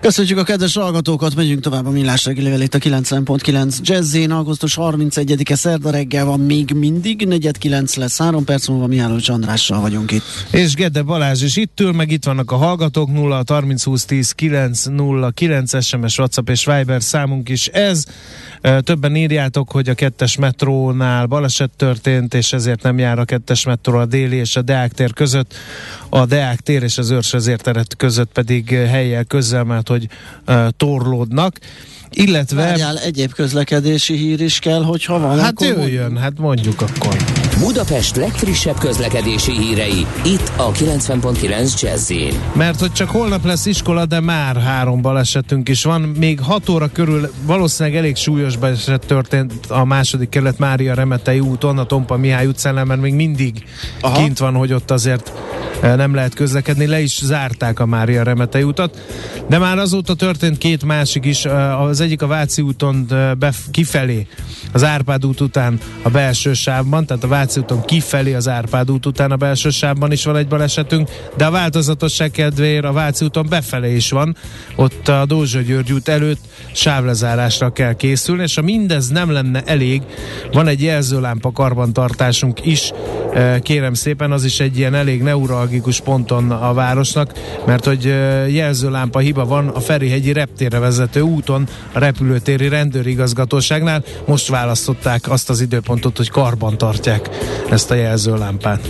Köszönjük a kedves hallgatókat, megyünk tovább a Millás reggelével itt a 90.9 Jazzén, augusztus 31-e szerda reggel van még mindig, negyed 9 lesz, 3 perc múlva Mihály Andrással vagyunk itt. És Gede Balázs is itt ül, meg itt vannak a hallgatók, 0 30 20 10 9 0 9 SMS, WhatsApp és Viber számunk is ez. Többen írjátok, hogy a kettes metrónál baleset történt, és ezért nem jár a kettes metró a déli és a Deák tér között. A Deák tér és az Őrs teret között pedig helyjel közel, mert hogy uh, torlódnak. Illetve... Várjál, egyéb közlekedési hír is kell, hogyha van. Hát jöjjön, hát mondjuk akkor. Budapest legfrissebb közlekedési hírei, itt a 90.9 jazz Mert hogy csak holnap lesz iskola, de már három balesetünk is van. Még 6 óra körül valószínűleg elég súlyos baleset történt a második kerület Mária Remetei úton, a Tompa Mihály utcán, mert még mindig Aha. kint van, hogy ott azért nem lehet közlekedni, le is zárták a Mária Remetei utat, de már azóta történt két másik is, eh, az egyik a Váci úton eh, bef- kifelé, az Árpád út után a belső sávban, tehát a Váci úton kifelé az Árpád út után a belső sávban is van egy balesetünk, de a változatosság kedvéért a Váci úton befelé is van, ott a Dózsa György út előtt sávlezárásra kell készülni, és ha mindez nem lenne elég, van egy jelzőlámpa karbantartásunk is, kérem szépen, az is egy ilyen elég neuralgikus ponton a városnak, mert hogy jelzőlámpa hiba van a Ferihegyi reptérre vezető úton, a repülőtéri rendőrigazgatóságnál. Most választották azt az időpontot, hogy karban tartják ezt a jelzőlámpát.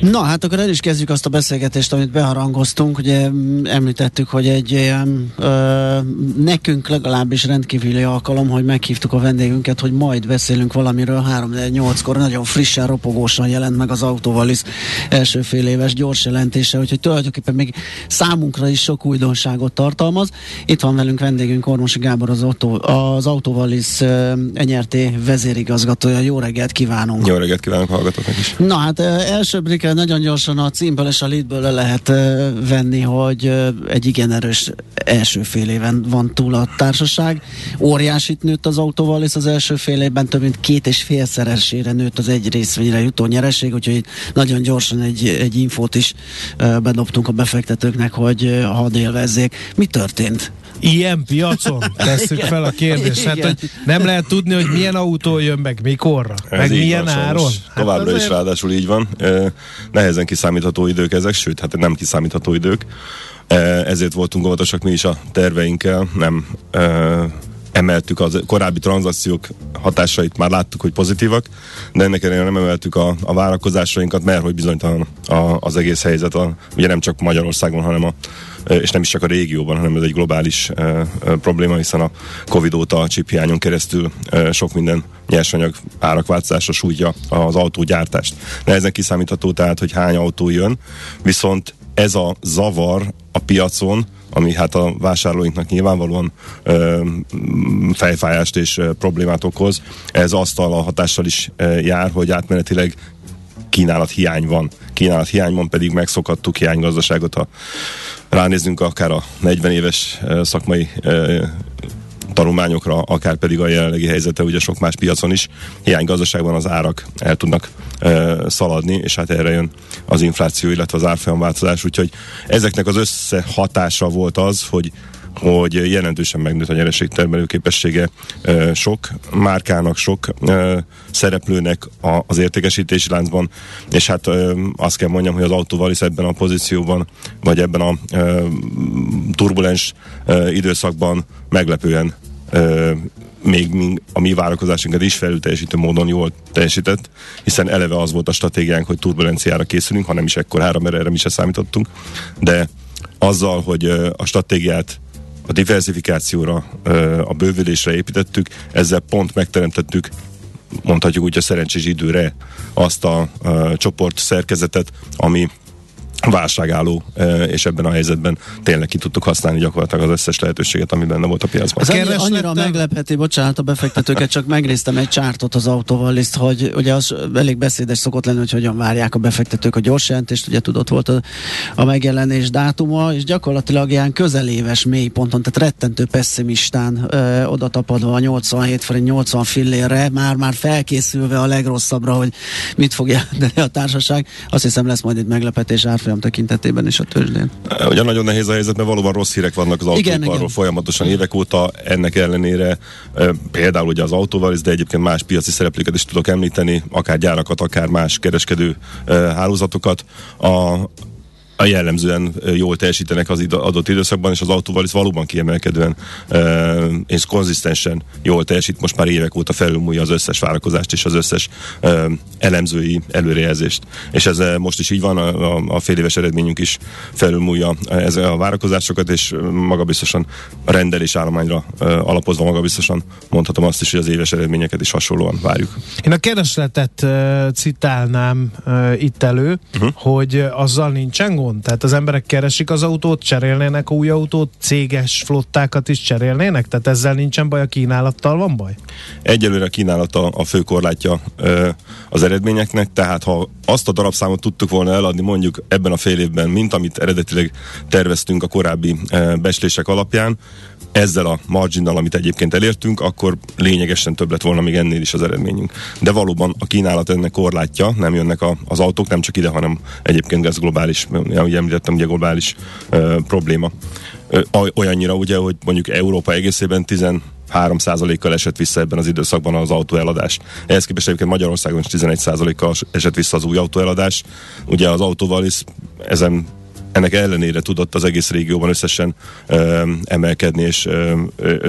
Na, hát akkor el is kezdjük azt a beszélgetést, amit beharangoztunk. Ugye említettük, hogy egy ö, nekünk legalábbis rendkívüli alkalom, hogy meghívtuk a vendégünket, hogy majd beszélünk valamiről 3-8-kor. Nagyon frissen, ropogósan jelent meg az Autóvalisz első fél éves gyors jelentése, úgyhogy tulajdonképpen még számunkra is sok újdonságot tartalmaz. Itt van velünk vendégünk Ormosi Gábor, az, autó, az Autóvalisz NRT vezérigazgatója. Jó reggelt kívánunk! Jó reggelt kívánok hallgatóknak is! Na hát első nagyon gyorsan a címből és a leadből le lehet venni, hogy egy igen erős első fél éven van túl a társaság. Óriásit nőtt az autóval, és az első fél évben több mint két és félszeresére nőtt az egy részvényre jutó nyereség, úgyhogy nagyon gyorsan egy, egy infót is bedobtunk a befektetőknek, hogy hadd élvezzék. Mi történt? ilyen piacon? Tesszük fel a kérdést. Hát, hogy nem lehet tudni, hogy milyen autó jön meg, mikorra, Ez meg milyen van, áron. Hát Továbbra azért... is ráadásul így van. Nehezen kiszámítható idők ezek, sőt, hát nem kiszámítható idők. Ezért voltunk óvatosak mi is a terveinkkel, nem emeltük az korábbi tranzakciók hatásait, már láttuk, hogy pozitívak, de ennek ellenére nem emeltük a, a várakozásainkat, mert hogy bizonytalan a, az egész helyzet, a, ugye nem csak Magyarországon, hanem a, és nem is csak a régióban, hanem ez egy globális e, e, probléma, hiszen a Covid óta a csiphiányon keresztül e, sok minden nyersanyag árakváltozása sújtja az autógyártást. Nehezen kiszámítható tehát, hogy hány autó jön, viszont ez a zavar a piacon ami hát a vásárlóinknak nyilvánvalóan ö, fejfájást és ö, problémát okoz. Ez asztal a hatással is ö, jár, hogy átmenetileg kínálat hiány van. Kínálat hiány van, pedig megszokhattuk hiánygazdaságot, ha ránézzünk akár a 40 éves szakmai tanulmányokra, akár pedig a jelenlegi helyzete ugye sok más piacon is, hiánygazdaságban az árak el tudnak e, szaladni, és hát erre jön az infláció, illetve az árfolyamváltozás, úgyhogy ezeknek az összehatása volt az, hogy hogy jelentősen megnőtt a nyereségtermelő képessége sok márkának, sok szereplőnek az értékesítési láncban, és hát azt kell mondjam, hogy az autóval is ebben a pozícióban, vagy ebben a turbulens időszakban meglepően még a mi várakozásunkat is felülteljesítő módon jól teljesített, hiszen eleve az volt a stratégiánk, hogy turbulenciára készülünk, hanem is ekkorára, mert erre mi se számítottunk, de azzal, hogy a stratégiát a diversifikációra, a bővülésre építettük, ezzel pont megteremtettük mondhatjuk úgy a szerencsés időre azt a, a csoport szerkezetet, ami válságálló, és ebben a helyzetben tényleg ki tudtuk használni gyakorlatilag az összes lehetőséget, ami benne volt a piacban. Ez annyi, annyira meglepheti, bocsánat, a befektetőket, csak megnéztem egy csártot az autóval, liszt, hogy ugye az elég beszédes szokott lenni, hogy hogyan várják a befektetők a gyors jelentést, ugye tudott volt a, a megjelenés dátuma, és gyakorlatilag ilyen közeléves mélyponton, tehát rettentő pessimistán ö, oda tapadva a 87 forint 80 fillérre, már-már felkészülve a legrosszabbra, hogy mit fog jelenteni a társaság. Azt hiszem lesz majd itt meglepetés árfolyam árfolyam tekintetében is a tőzsdén. Ugye nagyon nehéz a helyzet, mert valóban rossz hírek vannak az autóiparról folyamatosan évek óta, ennek ellenére például ugye az autóval, de egyébként más piaci szereplőket is tudok említeni, akár gyárakat, akár más kereskedő hálózatokat. A, a jellemzően jól teljesítenek az adott időszakban, és az autóval is valóban kiemelkedően és konzisztensen jól teljesít, most már évek óta felülmúlja az összes várakozást és az összes elemzői előrejelzést. És ez most is így van, a, a, a fél éves eredményünk is felülmúlja ez a várakozásokat, és magabiztosan a rendelés állományra alapozva magabiztosan mondhatom azt is, hogy az éves eredményeket is hasonlóan várjuk. Én a keresletet uh, citálnám itt elő, uh-huh. hogy azzal nincsen gond? Tehát az emberek keresik az autót, cserélnének új autót, céges flottákat is cserélnének? Tehát ezzel nincsen baj, a kínálattal van baj? Egyelőre a kínálat a, a fő korlátja ö, az eredményeknek, tehát ha azt a darabszámot tudtuk volna eladni mondjuk ebben a fél évben, mint amit eredetileg terveztünk a korábbi ö, beslések alapján, ezzel a marginnal, amit egyébként elértünk, akkor lényegesen több lett volna még ennél is az eredményünk. De valóban a kínálat ennek korlátja, nem jönnek a, az autók, nem csak ide, hanem egyébként ez globális, ahogy említettem, ugye globális ö, probléma. Ö, olyannyira ugye, hogy mondjuk Európa egészében 10 3%-kal esett vissza ebben az időszakban az autóeladás. Ehhez képest egyébként Magyarországon is 11%-kal esett vissza az új autóeladás. Ugye az autóval is ezen ennek ellenére tudott az egész régióban összesen ö, emelkedni, és, ö,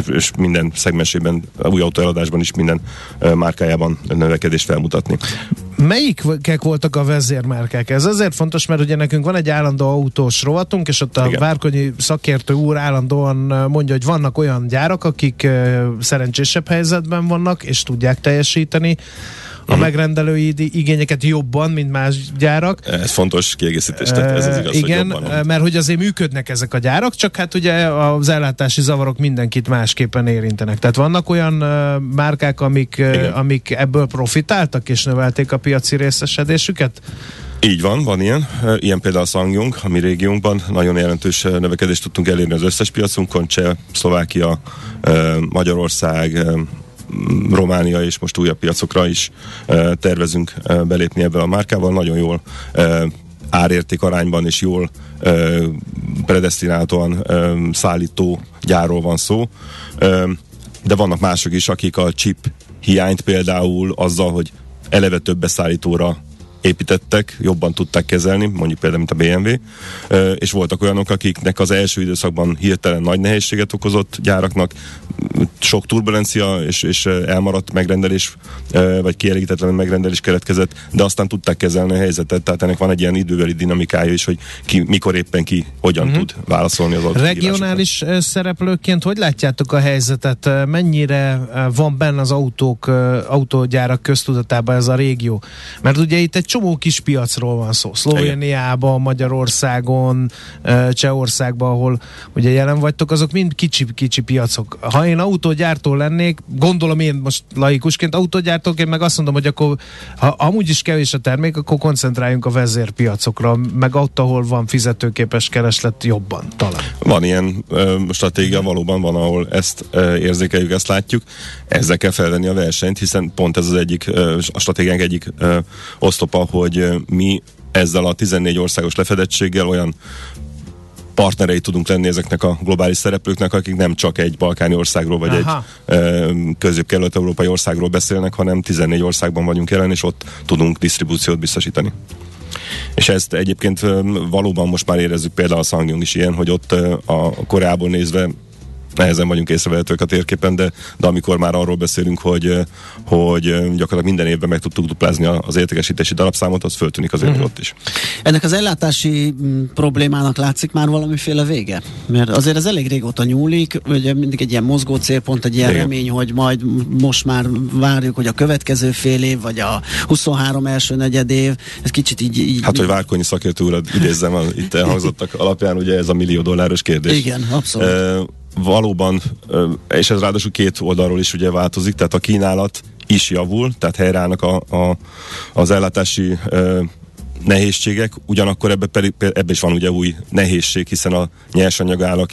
és minden szegmensében, új autóeladásban is minden ö, márkájában növekedést felmutatni. Melyikek voltak a vezérmárkák? Ez azért fontos, mert ugye nekünk van egy állandó autós rovatunk, és ott a Igen. Várkonyi szakértő úr állandóan mondja, hogy vannak olyan gyárak, akik szerencsésebb helyzetben vannak, és tudják teljesíteni a uh-huh. megrendelői igényeket jobban, mint más gyárak. Ez fontos kiegészítés, tehát ez az igaz, Igen, hogy jobban, mert hogy azért működnek ezek a gyárak, csak hát ugye az ellátási zavarok mindenkit másképpen érintenek. Tehát vannak olyan márkák, amik, amik ebből profitáltak és növelték a piaci részesedésüket? Így van, van ilyen. Ilyen például a Sangyong, a mi régiónkban nagyon jelentős növekedést tudtunk elérni az összes piacunkon, Cseh, Szlovákia, Magyarország, Románia és most újabb piacokra is tervezünk belépni ebben a márkával. Nagyon jól árérték arányban és jól predestináltan szállító gyárról van szó. De vannak mások is, akik a chip hiányt például azzal, hogy eleve több beszállítóra építettek, jobban tudták kezelni, mondjuk például, mint a BMW, és voltak olyanok, akiknek az első időszakban hirtelen nagy nehézséget okozott gyáraknak, sok turbulencia és, és elmaradt megrendelés, vagy kielégítetlen megrendelés keletkezett, de aztán tudták kezelni a helyzetet, tehát ennek van egy ilyen időbeli dinamikája is, hogy ki, mikor éppen ki hogyan uh-huh. tud válaszolni az autó. Regionális szereplőként hogy látjátok a helyzetet? Mennyire van benne az autók, autógyárak köztudatában ez a régió? Mert ugye itt egy csomó kis piacról van szó. Szlovéniában, Magyarországon, Csehországban, ahol ugye jelen vagytok, azok mind kicsi-kicsi piacok. Ha én autógyártó lennék, gondolom én most laikusként autógyártóként meg azt mondom, hogy akkor ha amúgy is kevés a termék, akkor koncentráljunk a vezérpiacokra, meg ott, ahol van fizetőképes kereslet jobban talán. Van ilyen ö, stratégia, valóban van, ahol ezt ö, érzékeljük, ezt látjuk. Ezzel kell felvenni a versenyt, hiszen pont ez az egyik, ö, a stratégiánk egyik ö, osztopa, hogy mi ezzel a 14 országos lefedettséggel olyan partnerei tudunk lenni ezeknek a globális szereplőknek, akik nem csak egy balkáni országról vagy Aha. egy közép-kelet-európai országról beszélnek, hanem 14 országban vagyunk jelen, és ott tudunk disztribúciót biztosítani. És ezt egyébként valóban most már érezzük például a Sangyong is ilyen, hogy ott a Koreából nézve nehezen vagyunk észrevehetők a térképen, de, de amikor már arról beszélünk, hogy, hogy gyakorlatilag minden évben meg tudtuk duplázni az értékesítési darabszámot, az föltűnik azért uh-huh. ott is. Ennek az ellátási mm, problémának látszik már valamiféle vége? Mert azért ez elég régóta nyúlik, ugye mindig egy ilyen mozgó célpont, egy ilyen Igen. remény, hogy majd most már várjuk, hogy a következő fél év, vagy a 23 első negyed év, ez kicsit így... így hát, hogy Várkonyi szakértő urat idézzem itt elhangzottak alapján, ugye ez a millió dolláros kérdés. Igen, abszolút. E, valóban, és ez ráadásul két oldalról is ugye változik, tehát a kínálat is javul, tehát helyreállnak a, a, az ellátási nehézségek, ugyanakkor ebbe, pedig, ebbe is van ugye új nehézség, hiszen a nyersanyag állak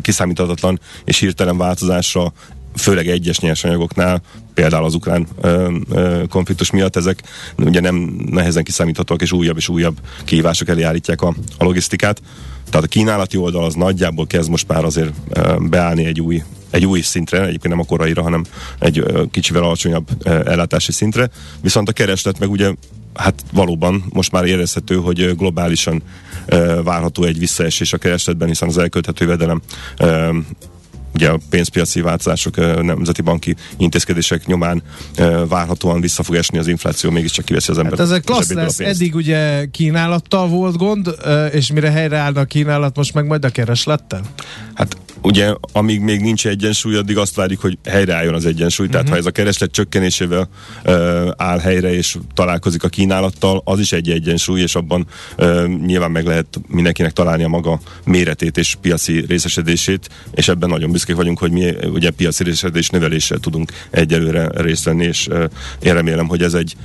kiszámíthatatlan és hirtelen változásra főleg egyes nyersanyagoknál, például az ukrán ö, ö, konfliktus miatt ezek ugye nem nehezen kiszámíthatóak, és újabb és újabb kihívások elé állítják a, a logisztikát. Tehát a kínálati oldal az nagyjából kezd most már azért beállni egy új egy új szintre, egyébként nem a koraira, hanem egy kicsivel alacsonyabb ellátási szintre. Viszont a kereslet meg ugye hát valóban most már érezhető, hogy globálisan várható egy visszaesés a keresletben, hiszen az elkölthető vedelem ugye a pénzpiaci változások, nemzeti banki intézkedések nyomán várhatóan vissza fog esni az infláció, mégiscsak kiveszi az ember. Hát ez egy klassz lesz, eddig ugye kínálattal volt gond, és mire helyreállna a kínálat, most meg majd a kereslettel? Hát ugye, amíg még nincs egyensúly, addig azt várjuk, hogy helyreálljon az egyensúly. Uh-huh. Tehát mhm. ha ez a kereslet csökkenésével uh, áll helyre és találkozik a kínálattal, az is egy egyensúly, és abban uh, nyilván meg lehet mindenkinek találni a maga méretét és piaci részesedését, és ebben nagyon büszkék vagyunk, hogy mi ugye piaci részesedés növeléssel tudunk egyelőre részt venni, és uh, én remélem, hogy ez egy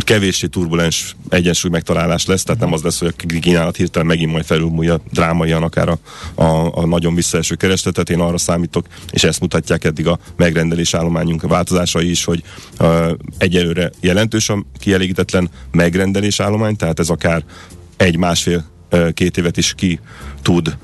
kevéssé turbulens egyensúly megtalálás lesz, tehát nem az lesz, hogy a kínálat hirtelen megint majd felülmúlja drámaian akár a, a, a nagyon visszaeső keresletet. Én arra számítok, és ezt mutatják eddig a megrendelés állományunk változásai is, hogy uh, egyelőre jelentős a kielégítetlen megrendelés állomány, tehát ez akár egy-másfél két évet is ki tud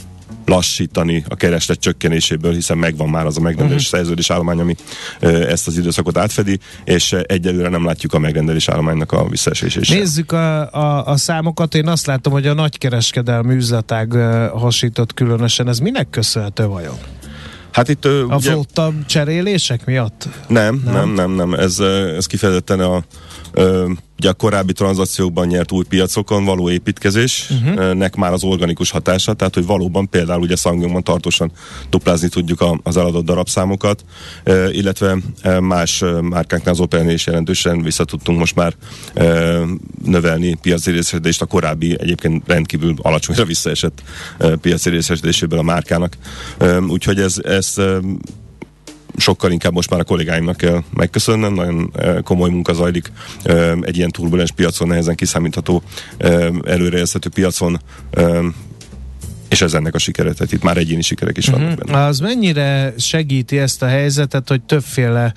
lassítani a kereslet csökkenéséből, hiszen megvan már az a megrendelés uh-huh. szerződés állomány, ami ezt az időszakot átfedi, és egyelőre nem látjuk a megrendelés állománynak a visszaesését. Nézzük a, a, a számokat, én azt látom, hogy a nagykereskedelmi üzletág hasított különösen. Ez minek köszönhető vajon? Hát itt, a ugye, flotta cserélések miatt? Nem, nem, nem, nem. nem. Ez, ez kifejezetten a ugye a korábbi tranzakciókban nyert új piacokon való építkezésnek uh-huh. már az organikus hatása, tehát hogy valóban például ugye Szangyongban tartósan duplázni tudjuk az eladott darabszámokat, illetve más márkáknál az Opelnél is jelentősen vissza tudtunk most már növelni piaci részesedést a korábbi egyébként rendkívül alacsonyra visszaesett piaci részesedéséből a márkának. Úgyhogy ez, ez sokkal inkább most már a kollégáimnak kell megköszönnem, nagyon komoly munka zajlik egy ilyen turbulens piacon, nehezen kiszámítható előrejelzhető piacon és ez ennek a sikere, tehát itt már egyéni sikerek is vannak uh-huh. benne. Az mennyire segíti ezt a helyzetet, hogy többféle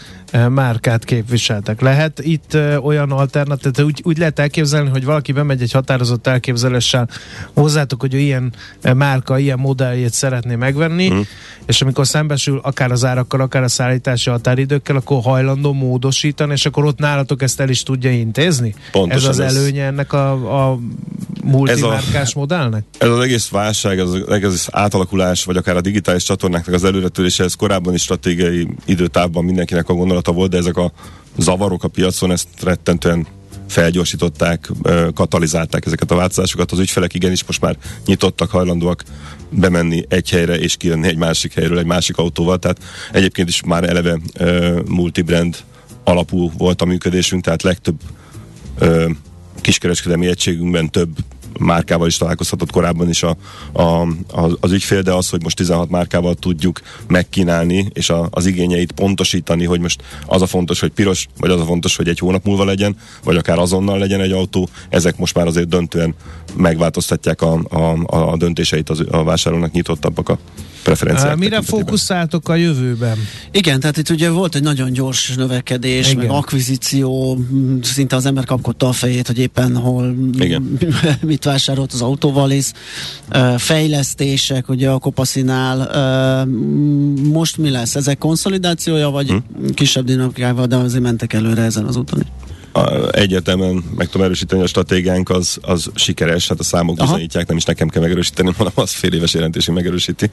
márkát képviseltek? Lehet itt olyan alternatív, úgy, úgy lehet elképzelni, hogy valaki bemegy egy határozott elképzeléssel hozzátok, hogy ő ilyen márka, ilyen modelljét szeretné megvenni, uh-huh. és amikor szembesül akár az árakkal, akár a szállítási határidőkkel, akkor hajlandó módosítani, és akkor ott nálatok ezt el is tudja intézni? Pontosan ez az ez... előnye ennek a, a multimárkás ez a, modellnek? Ez az egész válság az egész átalakulás, vagy akár a digitális csatornáknak az előretörése, ez korábban is stratégiai időtávban mindenkinek a gondolata volt, de ezek a zavarok a piacon ezt rettentően felgyorsították, katalizálták ezeket a változásokat. Az ügyfelek igenis most már nyitottak, hajlandóak bemenni egy helyre és kijönni egy másik helyről egy másik autóval. Tehát egyébként is már eleve multibrand alapú volt a működésünk, tehát legtöbb kiskereskedelmi egységünkben több márkával is találkozhatott korábban is a, a, a, az ügyfél, de az, hogy most 16 márkával tudjuk megkínálni, és a, az igényeit pontosítani, hogy most az a fontos, hogy piros, vagy az a fontos, hogy egy hónap múlva legyen, vagy akár azonnal legyen egy autó, ezek most már azért döntően megváltoztatják a, a, a döntéseit az, a vásárlónak nyitottabbak a preferenciák. Mire fókuszáltok a jövőben? Igen, tehát itt ugye volt egy nagyon gyors növekedés, Igen. meg akvizíció, szinte az ember kapkodta a fejét, hogy éppen hol Igen. mit vásárolt az autóval, és fejlesztések, ugye a Kopaszinál. Most mi lesz? Ezek konszolidációja, vagy hmm. kisebb dinamikával, de azért mentek előre ezen az úton? Egyértelműen meg tudom erősíteni, a stratégiánk az, az sikeres, hát a számok Aha. bizonyítják, nem is nekem kell megerősíteni, hanem az fél éves jelentésünk megerősíti.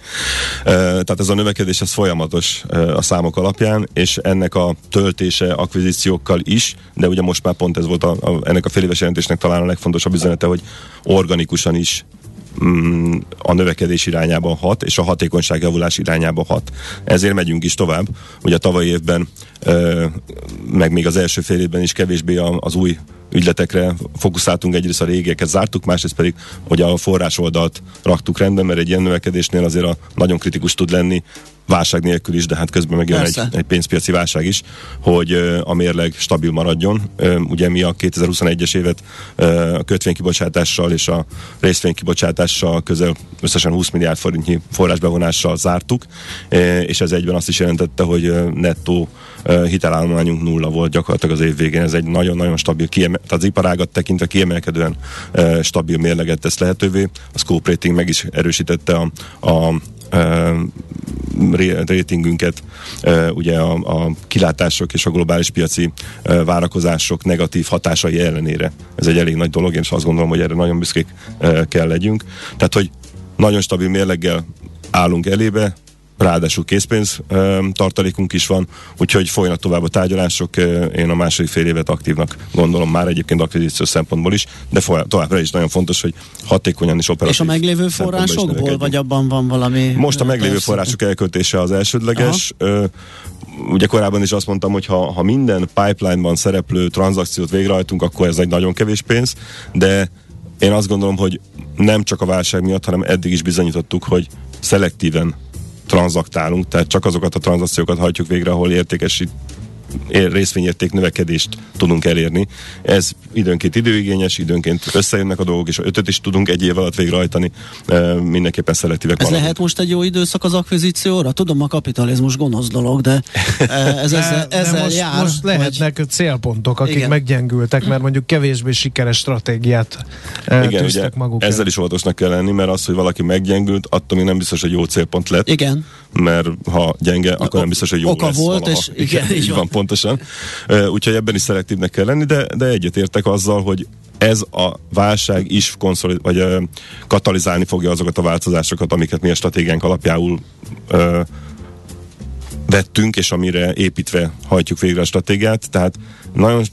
Tehát ez a növekedés az folyamatos a számok alapján, és ennek a töltése akvizíciókkal is, de ugye most már pont ez volt a, a, ennek a fél éves jelentésnek talán a legfontosabb üzenete, hogy organikusan is a növekedés irányában hat, és a hatékonyság javulás irányában hat. Ezért megyünk is tovább. Ugye a tavalyi évben, meg még az első fél évben is kevésbé az új ügyletekre fókuszáltunk, egyrészt a régieket zártuk, másrészt pedig, hogy a forrás oldalt raktuk rendben, mert egy ilyen növekedésnél azért a nagyon kritikus tud lenni válság nélkül is, de hát közben megjön egy, egy pénzpiaci válság is, hogy a mérleg stabil maradjon. Ugye mi a 2021-es évet a kötvénykibocsátással és a részvénykibocsátással közel összesen 20 milliárd forintnyi forrásbevonással zártuk, és ez egyben azt is jelentette, hogy nettó hitelállományunk nulla volt gyakorlatilag az év végén. Ez egy nagyon-nagyon stabil, kiemel, tehát az iparágat tekintve kiemelkedően stabil mérleget tesz lehetővé. A Scope Rating meg is erősítette a, a ratingünket, ugye a, a kilátások és a globális piaci várakozások negatív hatásai ellenére. Ez egy elég nagy dolog, én is azt gondolom, hogy erre nagyon büszkék kell legyünk. Tehát, hogy nagyon stabil mérleggel állunk elébe, ráadásul készpénz tartalékunk is van, úgyhogy folynak tovább a tárgyalások. Én a második fél évet aktívnak gondolom már egyébként akvizíció szempontból is, de továbbra is nagyon fontos, hogy hatékonyan is operatív. És a meglévő forrásokból, vagy abban van valami? Most a meglévő persze. források elköltése az elsődleges. Aha. Ugye korábban is azt mondtam, hogy ha, ha minden pipeline-ban szereplő tranzakciót végrehajtunk, akkor ez egy nagyon kevés pénz, de én azt gondolom, hogy nem csak a válság miatt, hanem eddig is bizonyítottuk, hogy szelektíven tranzaktálunk, tehát csak azokat a tranzakciókat hajtjuk végre, ahol értékesít részvényérték növekedést tudunk elérni. Ez időnként időigényes, időnként összejönnek a dolgok, és ötöt is tudunk egy év alatt végrehajtani. Mindenképpen szelektívek Ez maradunk. lehet most egy jó időszak az akvizícióra? Tudom, a kapitalizmus gonosz dolog, de ez ezzel, de, ezzel de most, jár. Most lehetnek vagy... célpontok, akik Igen. meggyengültek, mert mondjuk kevésbé sikeres stratégiát Igen, ugye, maguk ezzel el. is óvatosnak kell lenni, mert az, hogy valaki meggyengült, attól még nem biztos, hogy jó célpont lett. Igen. Mert ha gyenge, akkor nem biztos, hogy jó Oka lesz volt, valaha. és igen, így van pontosan. Úgyhogy ebben is szelektívnek kell lenni, de, de egyetértek azzal, hogy ez a válság is konszolid, vagy ö, katalizálni fogja azokat a változásokat, amiket mi a stratégiánk alapjául ö, vettünk, és amire építve hajtjuk végre a stratégiát. Tehát nagyon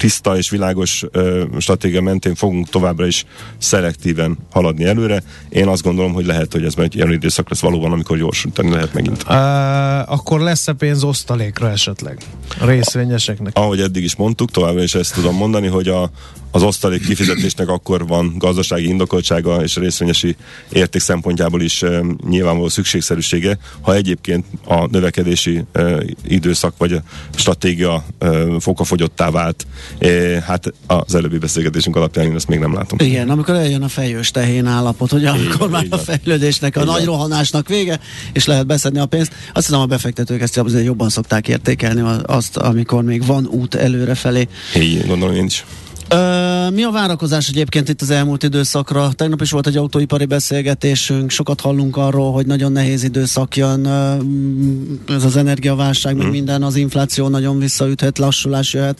tiszta és világos ö, stratégia mentén fogunk továbbra is szelektíven haladni előre. Én azt gondolom, hogy lehet, hogy ez egy ilyen időszak lesz valóban, amikor gyorsítani lehet megint. Uh, akkor lesz-e pénz osztalékra esetleg részvényeseknek? Ahogy eddig is mondtuk, továbbra is ezt tudom mondani, hogy a, az osztalék kifizetésnek akkor van gazdasági indokoltsága és a részvényesi érték szempontjából is e, nyilvánvaló szükségszerűsége, ha egyébként a növekedési e, időszak vagy a stratégia e, fokafogyottá vált. E, hát az előbbi beszélgetésünk alapján én ezt még nem látom. Igen, amikor eljön a fejős tehén állapot, hogy amikor már a fejlődésnek, a nagy rohanásnak vége, és lehet beszedni a pénzt. Azt hiszem a befektetők ezt jobban szokták értékelni azt, amikor még van út előre felé. Igen, gondolom én is. Mi a várakozás egyébként itt az elmúlt időszakra? Tegnap is volt egy autóipari beszélgetésünk, sokat hallunk arról, hogy nagyon nehéz időszak jön, ez az energiaválság, meg mm. minden, az infláció nagyon visszaüthet, lassulás jöhet.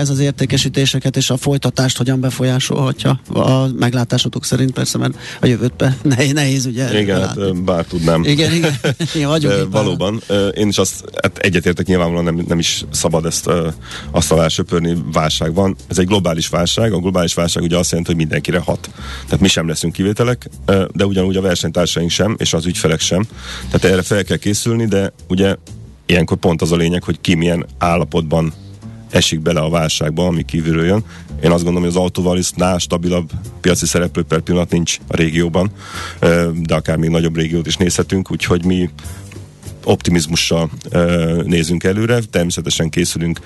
Ez az értékesítéseket és a folytatást hogyan befolyásolhatja a meglátásotok szerint persze, mert a jövőt nehéz, nehéz ugye. Igen, hát, bár tudnám. Igen, igen. igen valóban. Én is azt hát egyetértek, nyilvánvalóan nem, nem is szabad ezt azt alá söpörni, válság van ez egy globális válság, a globális válság ugye azt jelenti, hogy mindenkire hat. Tehát mi sem leszünk kivételek, de ugyanúgy a versenytársaink sem, és az ügyfelek sem. Tehát erre fel kell készülni, de ugye ilyenkor pont az a lényeg, hogy ki milyen állapotban esik bele a válságba, ami kívülről jön. Én azt gondolom, hogy az autóvalisznál stabilabb piaci szereplő per pillanat nincs a régióban, de akár még nagyobb régiót is nézhetünk, úgyhogy mi optimizmussal nézünk előre, természetesen készülünk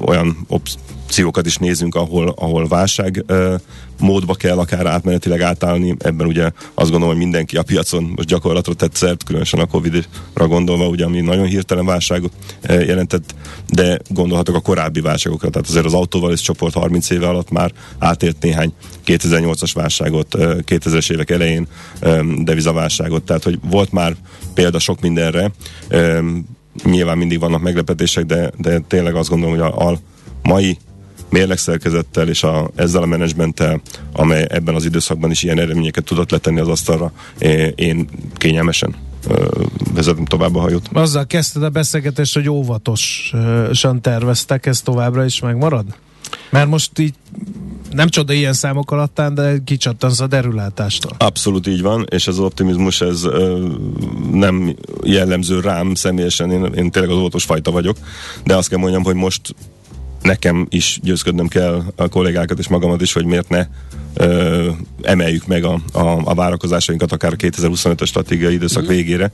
olyan op- opciókat is nézünk, ahol, ahol válság uh, módba kell akár átmenetileg átállni. Ebben ugye azt gondolom, hogy mindenki a piacon most gyakorlatra tett szert, különösen a Covid-ra gondolva, ugye, ami nagyon hirtelen válság jelentett, de gondolhatok a korábbi válságokra. Tehát azért az autóval ez csoport 30 éve alatt már átért néhány 2008-as válságot, uh, 2000-es évek elején devizaválságot, tehát hogy volt már példa sok mindenre, nyilván mindig vannak meglepetések, de, de tényleg azt gondolom, hogy a, a mai mérlegszerkezettel és a, ezzel a menedzsmenttel, amely ebben az időszakban is ilyen eredményeket tudott letenni az asztalra, én kényelmesen vezetem tovább a hajót. Azzal kezdted a beszélgetést, hogy óvatosan terveztek, ez továbbra is megmarad? Mert most így nem csoda ilyen számok alattán, de kicsattansz a derülátástól. Abszolút így van, és ez az optimizmus ez ö, nem jellemző rám személyesen, én, én tényleg az óvatos fajta vagyok, de azt kell mondjam, hogy most nekem is győzködnöm kell a kollégákat és magamat is, hogy miért ne ö, emeljük meg a, a, a várakozásainkat akár a 2025-ös stratégiai időszak mm. végére.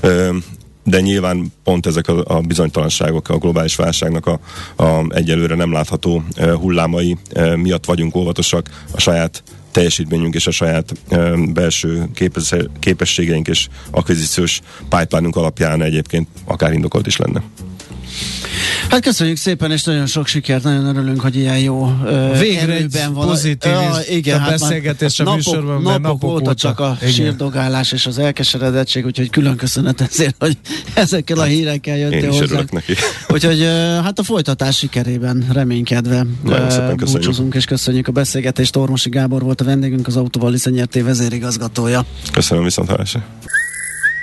Ö, de nyilván pont ezek a, a bizonytalanságok, a globális válságnak a, a egyelőre nem látható hullámai miatt vagyunk óvatosak a saját teljesítményünk és a saját uh, belső képes, képességeink és akvizíciós pipeline alapján egyébként akár indokolt is lenne. Hát köszönjük szépen, és nagyon sok sikert, nagyon örülünk, hogy ilyen jó Végre egy van. pozitív ja, igen, a hát beszélgetés a napok, műsorban, napok, napok óta, óta csak a igen. sírdogálás és az elkeseredettség, úgyhogy külön köszönet ezért, hogy ezekkel a hát, hírekkel jöttél hozzá. neki. Úgyhogy hát a folytatás sikerében reménykedve búcsúzunk, és köszönjük a beszélgetést. Ormosi Gábor volt a vendégünk, az Autóval Liszanyerté vezérigazgatója. Köszönöm viszont hallásra.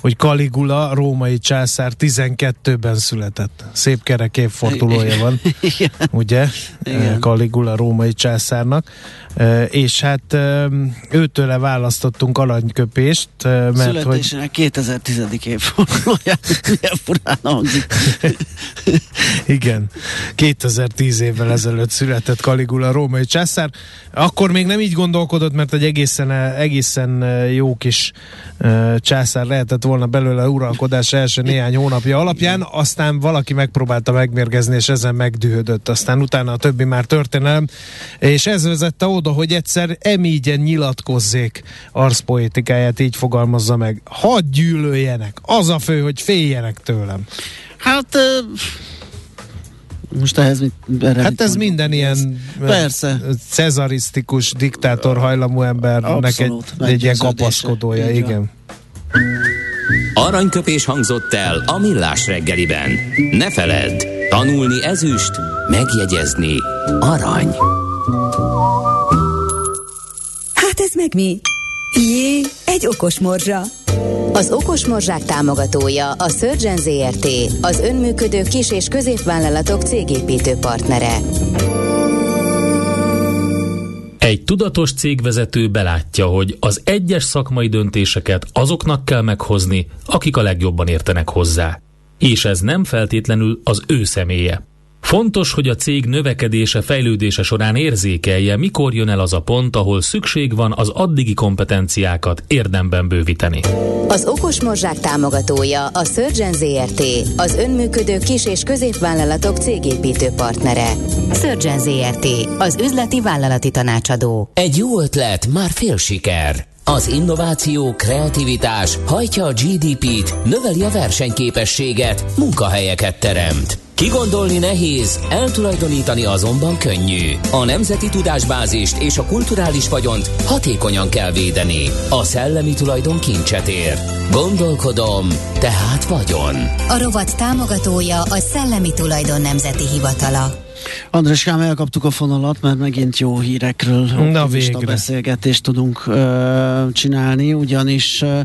hogy Caligula, római császár 12-ben született. Szép kerek évfordulója van, ugye? Igen. Caligula, római császárnak. És hát őtőle választottunk aranyköpést, mert Születésének hogy... 2010. évfordulóját, milyen furán hangzik. Igen, 2010 évvel ezelőtt született Caligula, római császár. Akkor még nem így gondolkodott, mert egy egészen, egészen jó kis császár lehetett volna belőle uralkodás első néhány hónapja alapján, aztán valaki megpróbálta megmérgezni, és ezen megdühödött. Aztán utána a többi már történelem, és ez vezette oda, hogy egyszer emígyen nyilatkozzék arszpoétikáját, így fogalmazza meg. Hadd gyűlöljenek, az a fő, hogy féljenek tőlem. Hát... most ehhez mit, erre Hát ez minden ilyen Persze. cezarisztikus, diktátor hajlamú embernek Abszolút, egy, egy ilyen kapaszkodója, igen. Aranyköpés hangzott el a millás reggeliben. Ne feledd, tanulni ezüst, megjegyezni arany. Hát ez meg mi? Jé, egy okos morzsa. Az Okos Morzsák támogatója a Surgeon ZRT, az önműködő kis- és középvállalatok cégépítő partnere. Egy tudatos cégvezető belátja, hogy az egyes szakmai döntéseket azoknak kell meghozni, akik a legjobban értenek hozzá. És ez nem feltétlenül az ő személye. Fontos, hogy a cég növekedése, fejlődése során érzékelje, mikor jön el az a pont, ahol szükség van az addigi kompetenciákat érdemben bővíteni. Az Okos Morzsák támogatója a Surgeon ZRT, az önműködő kis- és középvállalatok cégépítő partnere. Surgeon ZRT, az üzleti vállalati tanácsadó. Egy jó ötlet, már fél siker. Az innováció, kreativitás hajtja a GDP-t, növeli a versenyképességet, munkahelyeket teremt. Kigondolni nehéz, eltulajdonítani azonban könnyű. A nemzeti tudásbázist és a kulturális vagyont hatékonyan kell védeni. A szellemi tulajdon kincset ér. Gondolkodom, tehát vagyon. A rovat támogatója a Szellemi Tulajdon Nemzeti Hivatala. Andráskám, elkaptuk a fonalat, mert megint jó hírekről Na végre. beszélgetést tudunk ö, csinálni, ugyanis ö,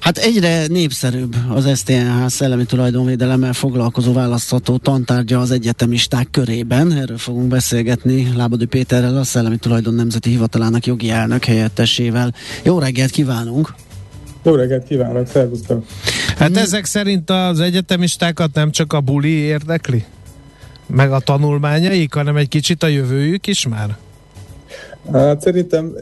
hát egyre népszerűbb az STNH szellemi tulajdonvédelemmel foglalkozó választható tantárgya az egyetemisták körében. Erről fogunk beszélgetni Lábadi Péterrel, a Szellemi Tulajdon Nemzeti Hivatalának jogi elnök helyettesével. Jó reggelt kívánunk! Jó reggelt kívánok, szervusztok! Hát hmm. ezek szerint az egyetemistákat nem csak a buli érdekli? Meg a tanulmányaik, hanem egy kicsit a jövőjük is már? Hát szerintem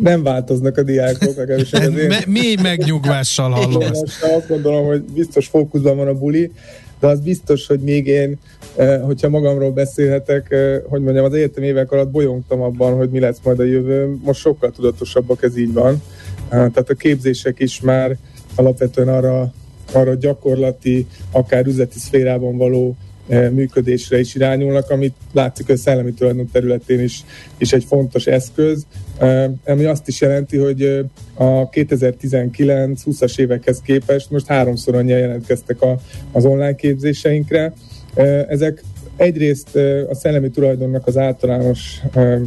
nem változnak a diákok, legalábbis az én... Mély megnyugvással hallom ezt. Azt gondolom, hogy biztos fókuszban van a buli, de az biztos, hogy még én, eh, hogyha magamról beszélhetek, eh, hogy mondjam, az egyetem évek alatt bolyongtam abban, hogy mi lesz majd a jövő. Most sokkal tudatosabbak ez így van. Eh, tehát a képzések is már alapvetően arra, arra gyakorlati, akár üzleti szférában való működésre is irányulnak, amit látszik, a szellemi tulajdon területén is, is egy fontos eszköz, ami azt is jelenti, hogy a 2019-20-as évekhez képest most háromszor annyian jelentkeztek a, az online képzéseinkre. Ezek egyrészt a szellemi tulajdonnak az általános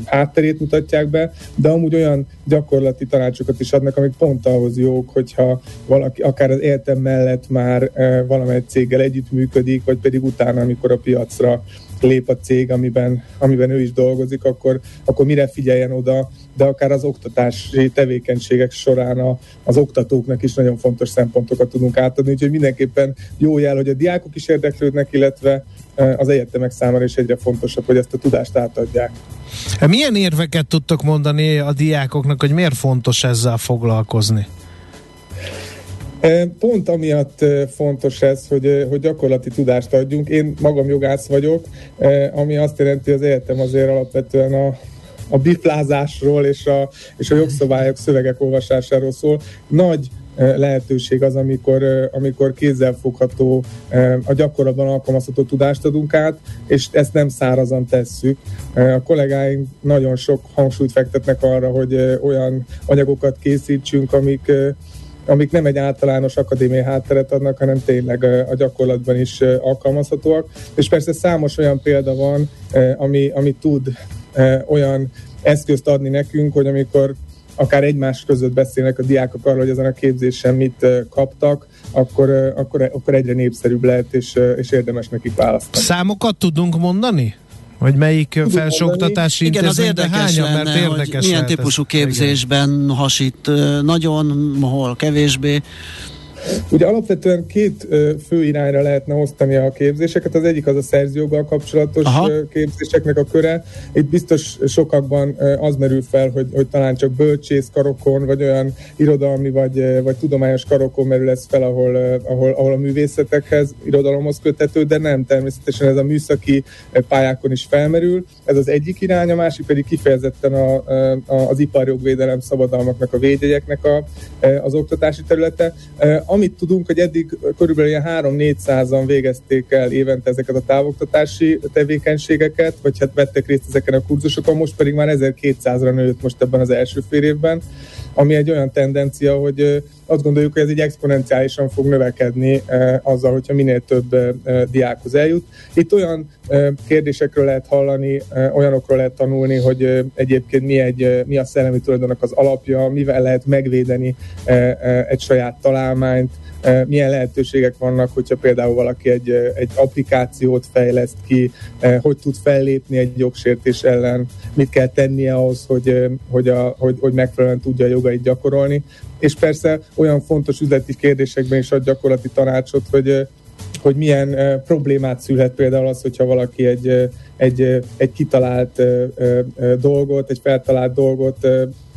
hátterét mutatják be, de amúgy olyan gyakorlati tanácsokat is adnak, amik pont ahhoz jók, hogyha valaki akár az életem mellett már valamely céggel együttműködik, vagy pedig utána, amikor a piacra lép a cég, amiben, amiben ő is dolgozik, akkor, akkor mire figyeljen oda, de akár az oktatási tevékenységek során a, az oktatóknak is nagyon fontos szempontokat tudunk átadni, úgyhogy mindenképpen jó jel, hogy a diákok is érdeklődnek, illetve az egyetemek számára is egyre fontosabb, hogy ezt a tudást átadják. Milyen érveket tudtok mondani a diákoknak, hogy miért fontos ezzel foglalkozni? Pont amiatt fontos ez, hogy, hogy gyakorlati tudást adjunk. Én magam jogász vagyok, ami azt jelenti, hogy az egyetem azért alapvetően a, a biflázásról és a, és a jogszabályok, szövegek olvasásáról szól. Nagy lehetőség az, amikor, amikor kézzelfogható, a gyakorlatban alkalmazható tudást adunk át, és ezt nem szárazan tesszük. A kollégáink nagyon sok hangsúlyt fektetnek arra, hogy olyan anyagokat készítsünk, amik amik nem egy általános akadémiai hátteret adnak, hanem tényleg a gyakorlatban is alkalmazhatóak. És persze számos olyan példa van, ami, ami tud olyan eszközt adni nekünk, hogy amikor akár egymás között beszélnek a diákok arról, hogy ezen a képzésen mit kaptak, akkor, akkor, akkor egyre népszerűbb lehet, és, és érdemes nekik választani. Számokat tudunk mondani? Hogy melyik felsőoktatási Igen, az érdekes hányan, lenne, mert érdekes hogy milyen típusú képzésben Igen. hasít nagyon, hol kevésbé. Ugye alapvetően két fő irányra lehetne osztani a képzéseket. Az egyik az a szerzőjoggal kapcsolatos Aha. képzéseknek a köre. Itt biztos sokakban az merül fel, hogy, hogy talán csak bölcsész karokon, vagy olyan irodalmi, vagy, vagy tudományos karokon merül ez fel, ahol, ahol, ahol a művészetekhez, irodalomhoz kötető, de nem, természetesen ez a műszaki pályákon is felmerül. Ez az egyik irány, a másik pedig kifejezetten a, a, az iparjogvédelem szabadalmaknak, a védjegyeknek a, az oktatási területe amit tudunk, hogy eddig körülbelül ilyen 3-400-an végezték el évente ezeket a távoktatási tevékenységeket, vagy hát vettek részt ezeken a kurzusokon, most pedig már 1200-ra nőtt most ebben az első fél évben, ami egy olyan tendencia, hogy azt gondoljuk, hogy ez így exponenciálisan fog növekedni azzal, hogyha minél több diákhoz eljut. Itt olyan kérdésekről lehet hallani, olyanokról lehet tanulni, hogy egyébként mi, egy, mi a szellemi tulajdonnak az alapja, mivel lehet megvédeni egy saját találmányt, milyen lehetőségek vannak, hogyha például valaki egy, egy applikációt fejleszt ki, hogy tud fellépni egy jogsértés ellen, mit kell tennie ahhoz, hogy, hogy, a, hogy, hogy megfelelően tudja a jogait gyakorolni? És persze olyan fontos üzleti kérdésekben is ad gyakorlati tanácsot, hogy hogy milyen uh, problémát szülhet például az, hogyha valaki egy, egy, egy kitalált uh, uh, dolgot, egy feltalált dolgot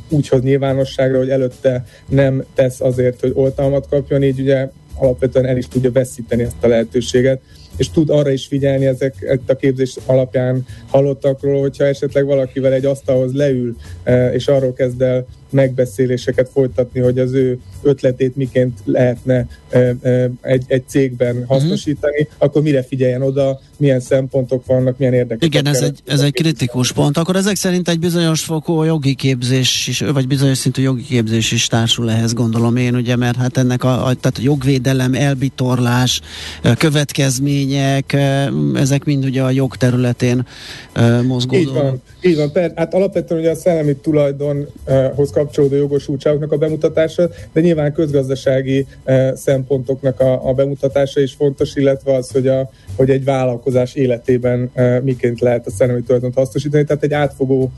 úgy hoz nyilvánosságra, hogy előtte nem tesz azért, hogy oltalmat kapjon, így ugye alapvetően el is tudja veszíteni ezt a lehetőséget és tud arra is figyelni ezek a képzés alapján hallottakról, hogyha esetleg valakivel egy asztalhoz leül, és arról kezd el megbeszéléseket folytatni, hogy az ő ötletét miként lehetne egy, egy cégben mhm. hasznosítani, mm-hmm. akkor mire figyeljen oda, milyen szempontok vannak, milyen érdekek. Igen, ez egy, ez egy kritikus pont. Akkor ezek szerint egy bizonyos fokú jogi képzés is, vagy bizonyos szintű jogi képzés is társul ehhez, gondolom én, ugye, mert hát ennek a, a, tehát a jogvédelem, elbitorlás, következmények, ezek mind ugye a jog területén mozgódó. Így így van. Per, hát alapvetően ugye a szellemi tulajdonhoz kapcsolódó jogosultságoknak a bemutatása, de nyilván közgazdasági szempontoknak a, a bemutatása is fontos, illetve az, hogy, a, hogy egy vállalkozás életében miként lehet a szellemi tulajdont hasznosítani. Tehát egy átfogó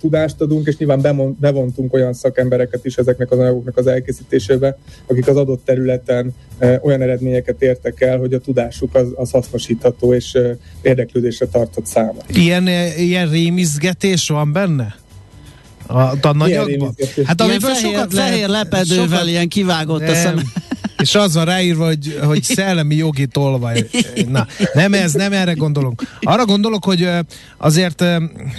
tudást adunk, és nyilván bevontunk olyan szakembereket is ezeknek az anyagoknak az elkészítésébe, akik az adott területen olyan eredményeket értek el, hogy a tudásuk az, az hasznosítható és érdeklődésre tartott száma. Ilyen, ilyen rémizgetés van benne? A tananyagban? Hát amiből fehér, sokat fehér lepedővel sokat, ilyen kivágott nem. a szem. És az van ráírva, hogy, hogy szellemi jogi tolvaj. Na, nem ez, nem erre gondolok. Arra gondolok, hogy azért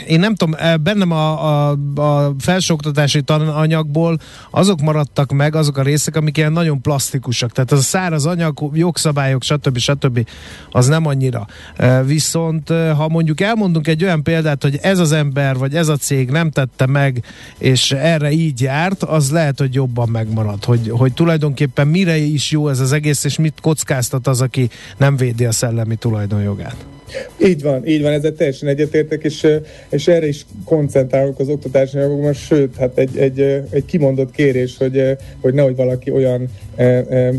én nem tudom, bennem a, a, a felsőoktatási tananyagból azok maradtak meg, azok a részek, amik ilyen nagyon plastikusak. Tehát az a száraz anyag, jogszabályok, stb. stb. az nem annyira. Viszont ha mondjuk elmondunk egy olyan példát, hogy ez az ember, vagy ez a cég nem tette meg, és erre így járt, az lehet, hogy jobban megmarad. Hogy, hogy tulajdonképpen mire is jó ez az egész, és mit kockáztat az, aki nem védi a szellemi tulajdonjogát. Így van, így van, ezzel teljesen egyetértek, és, és erre is koncentrálok az oktatási anyagokban, sőt, hát egy, egy, egy kimondott kérés, hogy, hogy nehogy valaki olyan e, e,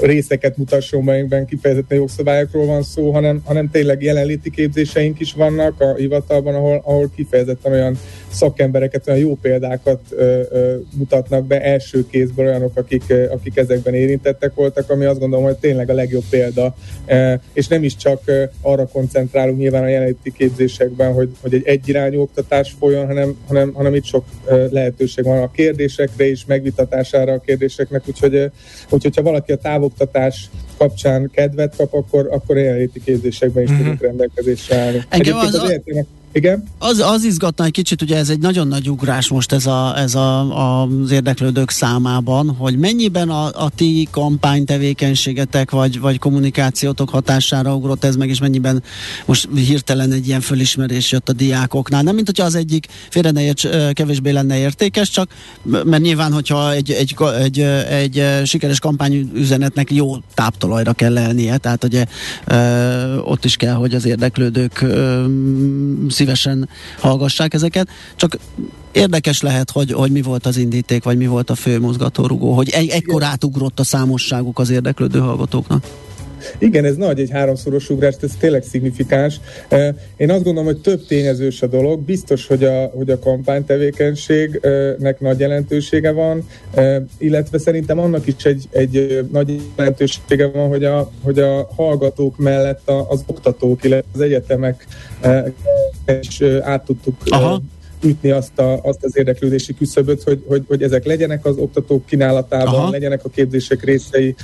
részeket mutasson be, amiben kifejezetten jogszabályokról van szó, hanem, hanem tényleg jelenléti képzéseink is vannak a hivatalban, ahol, ahol kifejezetten olyan szakembereket, olyan jó példákat ö, ö, mutatnak be első kézből olyanok, akik, ö, akik ezekben érintettek voltak, ami azt gondolom, hogy tényleg a legjobb példa. E, és nem is csak arra koncentrálunk nyilván a jelenléti képzésekben, hogy, hogy egy egyirányú oktatás folyjon, hanem, hanem, hanem itt sok lehetőség van a kérdésekre is, megvitatására a kérdéseknek, úgyhogy, úgyhogy ha valaki a távoktatás kapcsán kedvet kap, akkor, akkor jelenléti képzésekben is mm-hmm. tudunk rendelkezésre állni. Engem az, az, igen? Az, az izgatna egy kicsit, ugye ez egy nagyon nagy ugrás most ez, a, ez a, az érdeklődők számában, hogy mennyiben a, a ti kampánytevékenységetek vagy, vagy kommunikációtok hatására ugrott ez meg, és mennyiben most hirtelen egy ilyen fölismerés jött a diákoknál. Nem, mint hogyha az egyik félre ne érts, kevésbé lenne értékes, csak mert nyilván, hogyha egy, egy, egy, egy, sikeres kampányüzenetnek jó táptalajra kell lennie, tehát ugye ott is kell, hogy az érdeklődők szívesen hallgassák ezeket, csak érdekes lehet, hogy, hogy mi volt az indíték, vagy mi volt a fő mozgatórugó, hogy egy, ekkor átugrott a számosságuk az érdeklődő hallgatóknak. Igen, ez nagy, egy háromszoros ugrás, ez tényleg szignifikáns. Én azt gondolom, hogy több tényezős a dolog. Biztos, hogy a, hogy a kampánytevékenységnek nagy jelentősége van, illetve szerintem annak is egy, egy nagy jelentősége van, hogy a, hogy a hallgatók mellett az oktatók, illetve az egyetemek is át tudtuk Aha ütni azt, a, azt az érdeklődési küszöböt, hogy, hogy, hogy ezek legyenek az oktatók kínálatában, Aha. legyenek a képzések részei,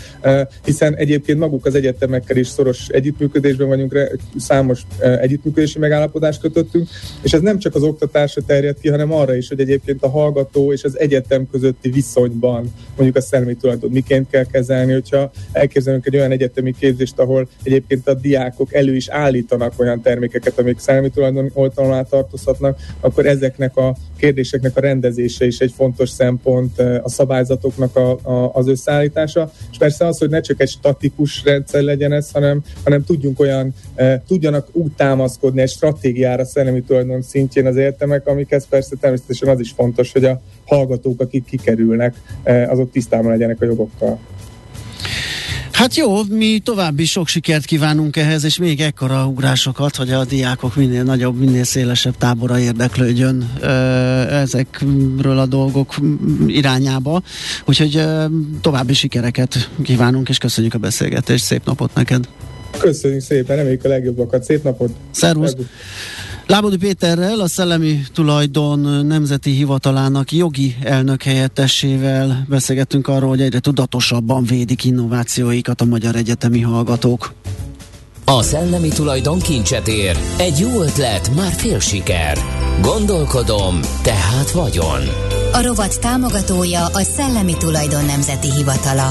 hiszen egyébként maguk az egyetemekkel is szoros együttműködésben vagyunk, számos együttműködési megállapodást kötöttünk, és ez nem csak az oktatásra terjed ki, hanem arra is, hogy egyébként a hallgató és az egyetem közötti viszonyban mondjuk a szellemi tulajdon miként kell kezelni, hogyha elképzelünk egy olyan egyetemi képzést, ahol egyébként a diákok elő is állítanak olyan termékeket, amik szellemi tulajdon oltalon tartozhatnak, akkor ezek ezeknek a kérdéseknek a rendezése is egy fontos szempont, a szabályzatoknak a, a, az összeállítása, és persze az, hogy ne csak egy statikus rendszer legyen ez, hanem, hanem tudjunk olyan, e, tudjanak úgy támaszkodni egy stratégiára szellemi tulajdon szintjén az értemek, amikhez persze természetesen az is fontos, hogy a hallgatók, akik kikerülnek, e, azok tisztában legyenek a jogokkal. Hát jó, mi további sok sikert kívánunk ehhez, és még ekkora ugrásokat, hogy a diákok minél nagyobb, minél szélesebb tábora érdeklődjön ezekről a dolgok irányába. Úgyhogy további sikereket kívánunk, és köszönjük a beszélgetést. Szép napot neked! Köszönjük szépen, reméljük a legjobbakat. Szép napot! Szervusz! Szervusz. Lábodi Péterrel, a Szellemi Tulajdon Nemzeti Hivatalának jogi elnök helyettessével beszélgettünk arról, hogy egyre tudatosabban védik innovációikat a magyar egyetemi hallgatók. A szellemi tulajdon kincset ér. Egy jó ötlet, már fél siker. Gondolkodom, tehát vagyon. A rovat támogatója a Szellemi Tulajdon Nemzeti Hivatala.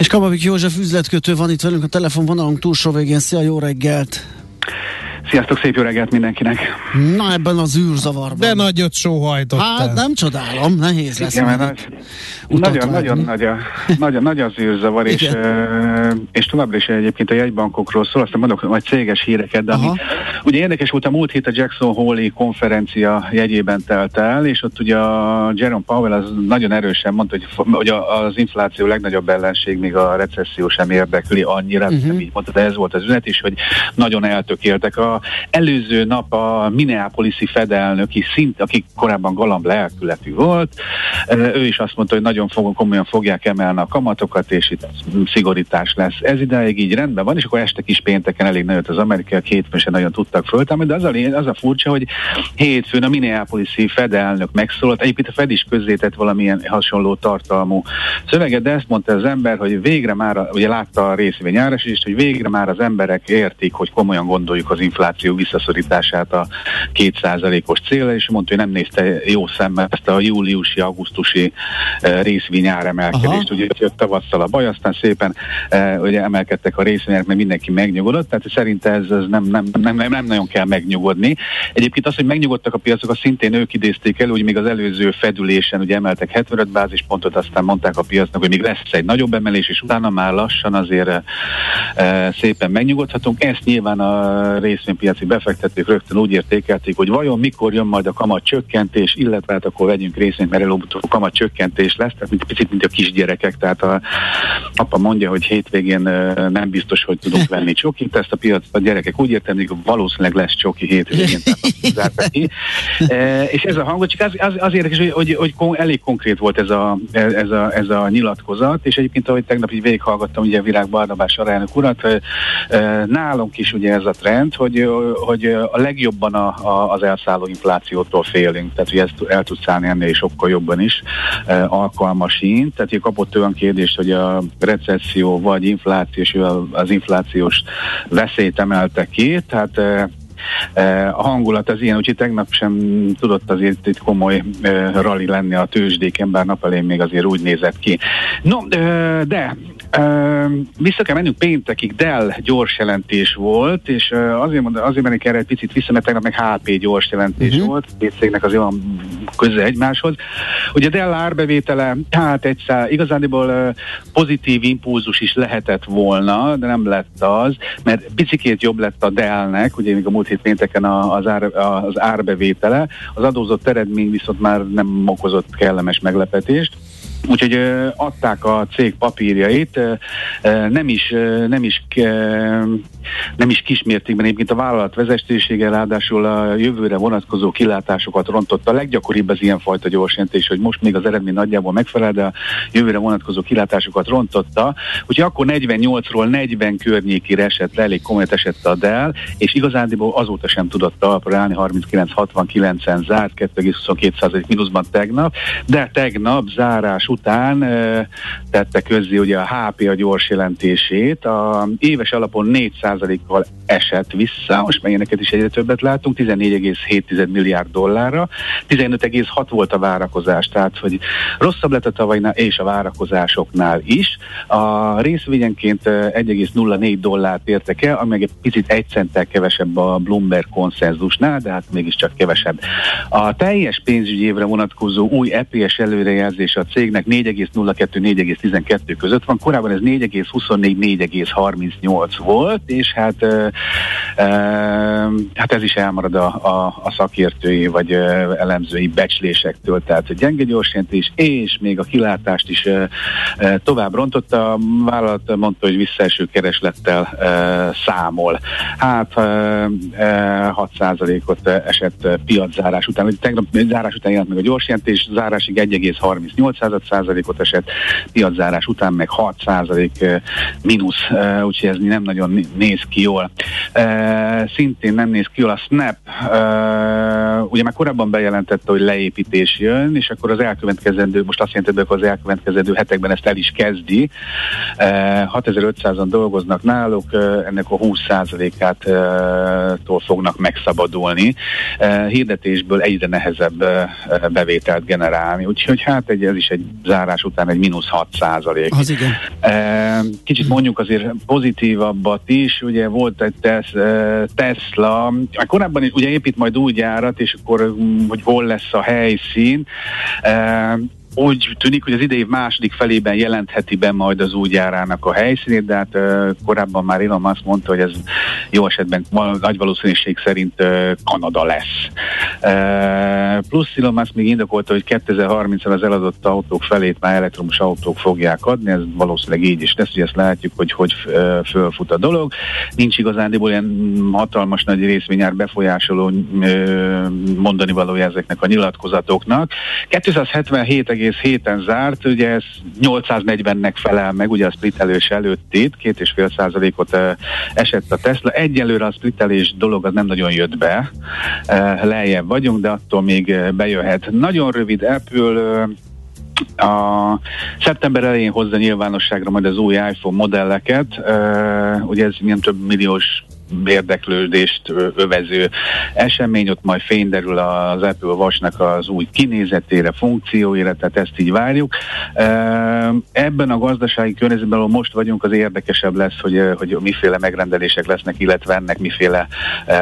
És Kababik József üzletkötő van itt velünk a telefonvonalunk túlsó végén. Szia, jó reggelt! Sziasztok, szép jó reggelt mindenkinek! Na ebben az űrzavarban. De nagyot sóhajtottál. Hát nem csodálom, nehéz lesz. Igen, nagy, nagyon, nagyon, nagy a, nagyon nagy az űrzavar, és, és továbbra is egyébként a jegybankokról szól, aztán mondok majd céges híreket, de ami, ugye érdekes volt a múlt hét a Jackson Hole konferencia jegyében telt el, és ott ugye a Jerome Powell az nagyon erősen mondta, hogy, hogy a- az infláció legnagyobb ellenség, még a recesszió sem érdekli annyira, uh-huh. nem így mondta, de ez volt az üzenet is, hogy nagyon eltökéltek. A előző nap a Minneapolis-i fedelnöki szint, aki korábban galamb lelkületű volt, ő is azt mondta, hogy nagyon fog, komolyan fogják emelni a kamatokat, és itt szigorítás lesz. Ez idáig így rendben van, és akkor este kis pénteken elég nagyot az amerikaiak, hétfőn sem nagyon tudtak föltámadni, de az a, az a furcsa, hogy hétfőn a Minneapolis-i fedelnök megszólalt, egyébként a Fed is közzétett valamilyen hasonló tartalmú szöveget, de ezt mondta az ember, hogy végre már, ugye látta a részvény árasítást, hogy végre már az emberek értik, hogy komolyan gondoljuk az infláció visszaszorítását a 2%-os célra, és mondta, hogy nem nézte jó szemmel ezt a júliusi, augusztusi eh, részvény áremelkedést. Ugye jött tavasszal a baj, aztán szépen eh, ugye emelkedtek a részvények, mert mindenki megnyugodott, tehát szerinte ez, ez nem, nem, nem, nem, nem nagyon kell megnyugodni. Egyébként az, hogy megnyugodtak a piacok, azt szintén ők idézték el, úgy még az előző fedülésen ugye emeltek 75 bázispontot, aztán mondták a piacnak, hogy még lesz egy nagyobb emelés, és utána már lassan azért e, e, szépen megnyugodhatunk. Ezt nyilván a részvénypiaci befektetők rögtön úgy értékelték, hogy vajon mikor jön majd a kamat csökkentés, illetve hát akkor vegyünk részvényt, mert előbb-utóbb kamat csökkentés lesz, tehát mint, picit mint a kisgyerekek, tehát a apa mondja, hogy hétvégén e, nem biztos, hogy tudunk venni csokit, ezt a piac, a gyerekek úgy értenek, hogy valószínűleg lesz csoki hétvégén, tehát ki. E, és ez a hangot, csak az, az, az érdekes, hogy, hogy, hogy elég konkrét volt ez a, ez, a, ez a nyilatkozat, és egyébként ahogy tegnap így végighallgattam ugye Virág Barnabás alelnök urat, e, e, nálunk is ugye ez a trend, hogy, hogy a legjobban a, a, az elszálló inflációtól félünk, tehát hogy ezt el tudsz állni ennél sokkal jobban is e, alkalmasint, tehát hogy kapott olyan kérdést, hogy a recesszió vagy infláció, és az inflációs veszélyt emelte ki, tehát e, A hangulat az ilyen, úgyhogy tegnap sem tudott azért itt komoly rally lenni a tőzsdéken, bár nap elején még azért úgy nézett ki. No, de vissza kell mennünk péntekig, Dell gyors jelentés volt, és azért, mond, azért mennék erre egy picit vissza, mert tegnap meg HP gyors jelentés uh-huh. volt, két cégnek az olyan köze egymáshoz. Ugye Dell árbevétele, hát egyszer igazániból e, pozitív impulzus is lehetett volna, de nem lett az, mert picikét jobb lett a Dellnek, ugye még a múlt hét pénteken az, ár, az árbevétele, az adózott eredmény viszont már nem okozott kellemes meglepetést. Úgyhogy ö, adták a cég papírjait, ö, nem is, ö, nem is, ö, nem is kismértékben, egyébként a vállalat vezetősége ráadásul a jövőre vonatkozó kilátásokat rontotta. A leggyakoribb az ilyenfajta gyorsjelentés, hogy most még az eredmény nagyjából megfelel, de a jövőre vonatkozó kilátásokat rontotta. Úgyhogy akkor 48-ról 40 környékére esett le, elég komolyat esett a Dell, és igazándiból azóta sem tudott talpra állni, 39-69-en zárt, 2,22% mínuszban tegnap, de tegnap zárás után tette közzé ugye a HP a gyors jelentését, a éves alapon 4%-kal esett vissza, most meg ilyeneket is egyre többet látunk, 14,7 milliárd dollárra, 15,6 volt a várakozás, tehát hogy rosszabb lett a tavalynál és a várakozásoknál is. A részvényenként eh, 1,04 dollárt értek el, ami egy picit egy centtel kevesebb a Bloomberg konszenzusnál, de hát mégiscsak kevesebb. A teljes pénzügyi évre vonatkozó új EPS előrejelzés a cégnek 4,02-4,12 között van, korábban ez 4,24-4,38 volt, és hát, hát ez is elmarad a, a, a szakértői vagy elemzői becslésektől, tehát gyenge gyorsjelentés és még a kilátást is tovább rontotta. A vállalat mondta, hogy visszaeső kereslettel számol. Hát e, e, 6%-ot esett piaczárás után, hogy tegnap zárás után jelent meg a gyorsjelentés, zárásig 1,38%-ot esett, piaczárás után meg 6% mínusz, úgyhogy ez nem nagyon né- néz ki jól. Szintén nem néz ki jól a Snap, ugye már korábban bejelentette, hogy leépítés jön, és akkor az elkövetkezendő, most azt jelenti, hogy az elkövetkezendő hetekben ezt el is kezdi. E, 6500-an dolgoznak náluk, ennek a 20%-át e, tól fognak megszabadulni. Hirdetésből egyre nehezebb bevételt generálni, úgyhogy hát egy, ez is egy zárás után egy mínusz 6 százalék. Az igen. Kicsit mondjuk azért pozitívabbat is, ugye volt egy Tesla, korábban is ugye épít majd új gyárat, és akkor mm, hogy hol lesz a helyszín, úgy tűnik, hogy az idei második felében jelentheti be majd az új gyárának a helyszínét, de hát korábban már Elon Musk mondta, hogy ez jó esetben nagy valószínűség szerint Kanada lesz. Plusz Elon Musk még indokolta, hogy 2030-ra az eladott autók felét már elektromos autók fogják adni, ez valószínűleg így is lesz, hogy ezt látjuk, hogy hogy fölfut a dolog. Nincs igazándiból ilyen hatalmas nagy részvényár befolyásoló mondani valója ezeknek a nyilatkozatoknak. 277 2,7-en zárt, ugye ez 840-nek felel meg, ugye a splittelős előttét, két és fél százalékot esett a Tesla. Egyelőre a splittelés dolog az nem nagyon jött be, lejjebb vagyunk, de attól még bejöhet. Nagyon rövid Apple a szeptember elején hozza nyilvánosságra majd az új iPhone modelleket, ugye ez milyen több milliós érdeklődést övező esemény, ott majd fényderül az Apple Watch-nak az új kinézetére, funkcióira, tehát ezt így várjuk. Ebben a gazdasági környezetben, ahol most vagyunk, az érdekesebb lesz, hogy, hogy miféle megrendelések lesznek, illetve ennek miféle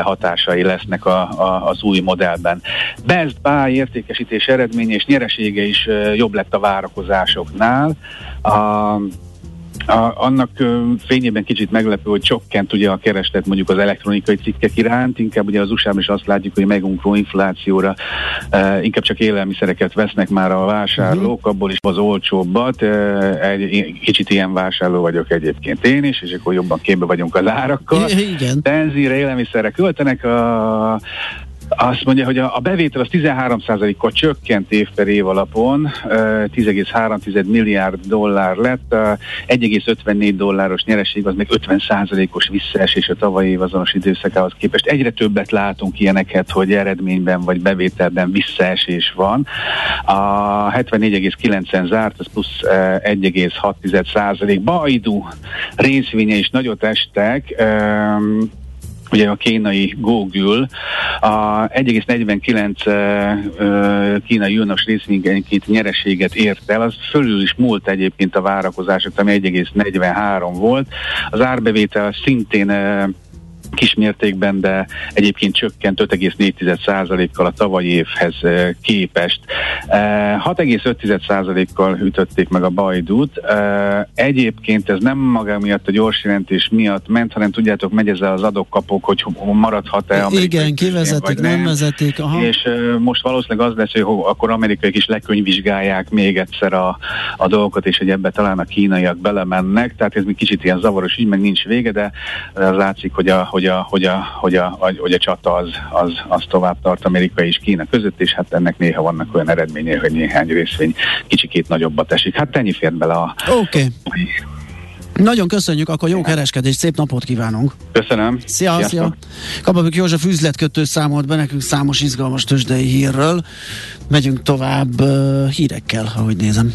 hatásai lesznek a, a, az új modellben. Best Buy értékesítés eredménye és nyeresége is jobb lett a várakozásoknál. A, a, annak fényében kicsit meglepő, hogy csökkent ugye a kereslet mondjuk az elektronikai cikkek iránt, inkább ugye az usa is azt látjuk, hogy megunkró inflációra e, inkább csak élelmiszereket vesznek már a vásárlók, uh-huh. abból is az olcsóbbat. E, egy, kicsit ilyen vásárló vagyok egyébként én is, és akkor jobban képbe vagyunk az árakkal. Igen. Benzínre, élelmiszerre költenek, a, azt mondja, hogy a, bevétel az 13%-kal csökkent év per év alapon, 10,3 milliárd dollár lett, 1,54 dolláros nyereség az meg 50%-os visszaesés a tavalyi év azonos időszakához képest. Egyre többet látunk ilyeneket, hogy eredményben vagy bevételben visszaesés van. A 74,9-en zárt, az plusz 1,6%. Baidu részvénye is nagyot estek, ugye a kínai Google a 1,49 kínai júnos részvényenként nyereséget ért el, az fölül is múlt egyébként a várakozások, ami 1,43 volt. Az árbevétel szintén kismértékben, de egyébként csökkent 5,4%-kal a tavalyi évhez képest. 6,5%-kal ütötték meg a Bajdút. Egyébként ez nem maga miatt a gyors jelentés miatt ment, hanem tudjátok, megy ezzel az adok-kapok, hogy maradhat-e amerikai Igen, kivezetik, nem, nem vezetik. Aha. És most valószínűleg az lesz, hogy akkor amerikaiak is lekönyvvizsgálják még egyszer a, a dolgokat, és hogy ebbe talán a kínaiak belemennek, tehát ez még kicsit ilyen zavaros így, meg nincs vége, de látszik, hogy a, hogy a, hogy a, hogy a, hogy a csata az, az, az tovább tart Amerika és Kína között, és hát ennek néha vannak olyan eredményei, hogy néhány részvény kicsikét nagyobbat esik. Hát ennyi fér bele a... Oké. Okay. Nagyon köszönjük, akkor jó kereskedés, szép napot kívánunk. Köszönöm. Szia, Sziasztok. szia. Kapabük József üzletkötő számolt be nekünk számos izgalmas tőzsdei hírről. Megyünk tovább hírekkel, ahogy nézem.